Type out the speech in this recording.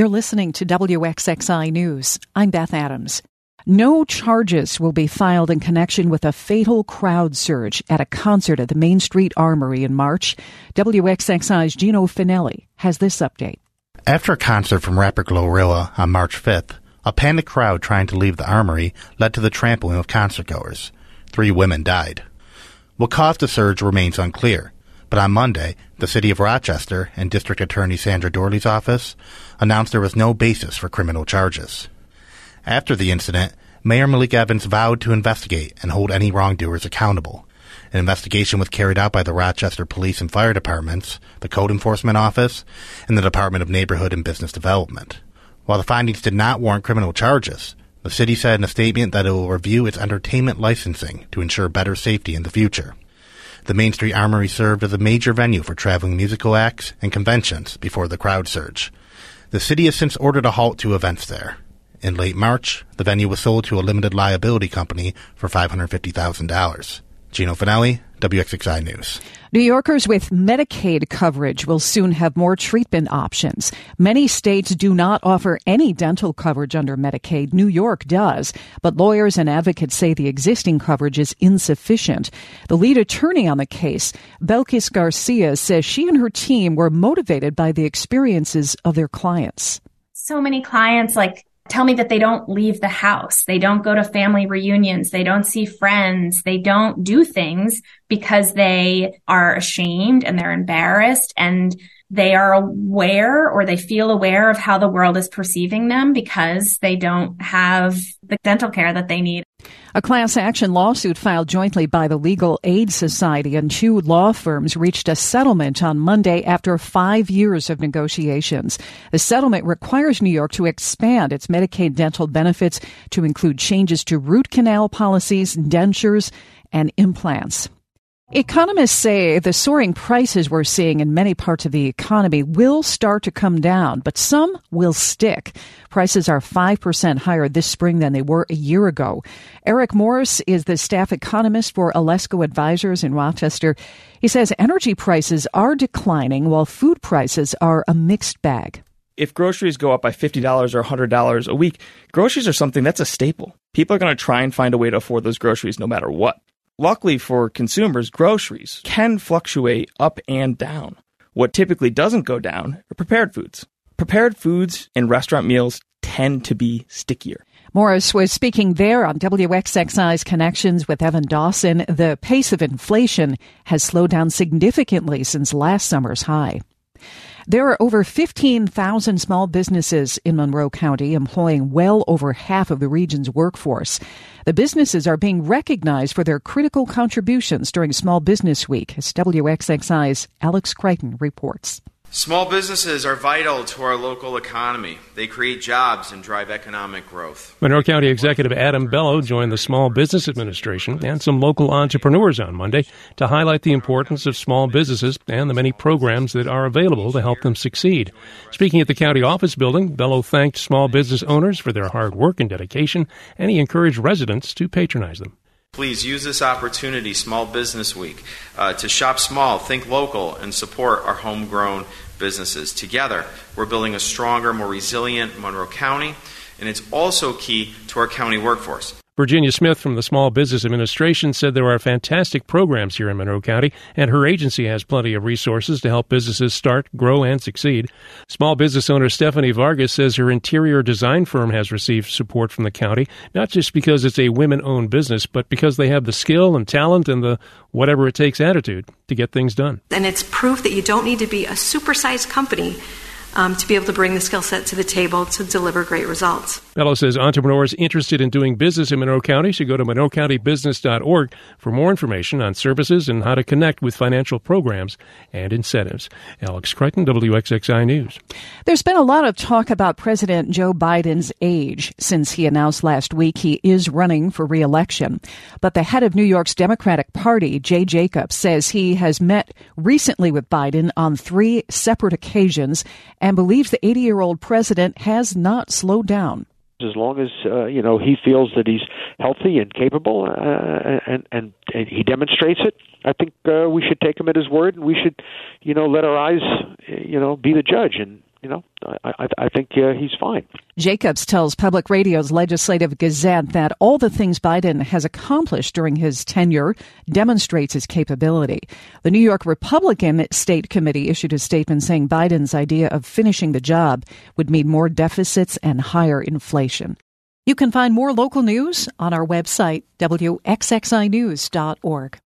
You're listening to WXXI News. I'm Beth Adams. No charges will be filed in connection with a fatal crowd surge at a concert at the Main Street Armory in March. WXXI's Gino Fanelli has this update. After a concert from rapper Glorilla on March 5th, a panicked crowd trying to leave the armory led to the trampling of concertgoers. Three women died. What caused the surge remains unclear, but on Monday, the City of Rochester and District Attorney Sandra Doorley's office announced there was no basis for criminal charges. After the incident, Mayor Malik Evans vowed to investigate and hold any wrongdoers accountable. An investigation was carried out by the Rochester Police and Fire Departments, the Code Enforcement Office, and the Department of Neighborhood and Business Development. While the findings did not warrant criminal charges, the city said in a statement that it will review its entertainment licensing to ensure better safety in the future. The Main Street Armory served as a major venue for traveling musical acts and conventions before the crowd surge. The city has since ordered a halt to events there. In late March, the venue was sold to a limited liability company for $550,000. Gino Fanelli, WXXI News. New Yorkers with Medicaid coverage will soon have more treatment options. Many states do not offer any dental coverage under Medicaid. New York does, but lawyers and advocates say the existing coverage is insufficient. The lead attorney on the case, Belkis Garcia, says she and her team were motivated by the experiences of their clients. So many clients like tell me that they don't leave the house. They don't go to family reunions. They don't see friends. They don't do things because they are ashamed and they're embarrassed and they are aware or they feel aware of how the world is perceiving them because they don't have the dental care that they need. A class action lawsuit filed jointly by the Legal Aid Society and two law firms reached a settlement on Monday after five years of negotiations. The settlement requires New York to expand its Medicaid dental benefits to include changes to root canal policies, dentures, and implants. Economists say the soaring prices we're seeing in many parts of the economy will start to come down, but some will stick. Prices are 5% higher this spring than they were a year ago. Eric Morris is the staff economist for Alesco Advisors in Rochester. He says energy prices are declining while food prices are a mixed bag. If groceries go up by $50 or $100 a week, groceries are something that's a staple. People are going to try and find a way to afford those groceries no matter what. Luckily for consumers, groceries can fluctuate up and down. What typically doesn't go down are prepared foods. Prepared foods and restaurant meals tend to be stickier. Morris was speaking there on WXXI's Connections with Evan Dawson. The pace of inflation has slowed down significantly since last summer's high. There are over 15,000 small businesses in Monroe County employing well over half of the region's workforce. The businesses are being recognized for their critical contributions during Small Business Week, as WXXI's Alex Crichton reports. Small businesses are vital to our local economy. They create jobs and drive economic growth. Monroe County Executive Adam Bello joined the Small Business Administration and some local entrepreneurs on Monday to highlight the importance of small businesses and the many programs that are available to help them succeed. Speaking at the county office building, Bello thanked small business owners for their hard work and dedication, and he encouraged residents to patronize them. Please use this opportunity, Small Business Week, uh, to shop small, think local, and support our homegrown businesses. Together, we're building a stronger, more resilient Monroe County, and it's also key to our county workforce. Virginia Smith from the Small Business Administration said there are fantastic programs here in Monroe County, and her agency has plenty of resources to help businesses start, grow, and succeed. Small business owner Stephanie Vargas says her interior design firm has received support from the county, not just because it's a women owned business, but because they have the skill and talent and the whatever it takes attitude to get things done. And it's proof that you don't need to be a supersized company um, to be able to bring the skill set to the table to deliver great results. Bello says entrepreneurs interested in doing business in Monroe County should go to monroecountybusiness.org for more information on services and how to connect with financial programs and incentives. Alex Crichton, WXXI News. There's been a lot of talk about President Joe Biden's age since he announced last week he is running for reelection. But the head of New York's Democratic Party, Jay Jacobs, says he has met recently with Biden on three separate occasions and believes the 80 year old president has not slowed down as long as uh, you know he feels that he's healthy and capable, uh, and, and and he demonstrates it. I think uh, we should take him at his word, and we should, you know, let our eyes, you know, be the judge. And you know, I, I, I think uh, he's fine. Jacobs tells Public Radio's Legislative Gazette that all the things Biden has accomplished during his tenure demonstrates his capability. The New York Republican State Committee issued a statement saying Biden's idea of finishing the job would mean more deficits and higher inflation. You can find more local news on our website, wxxinews.org.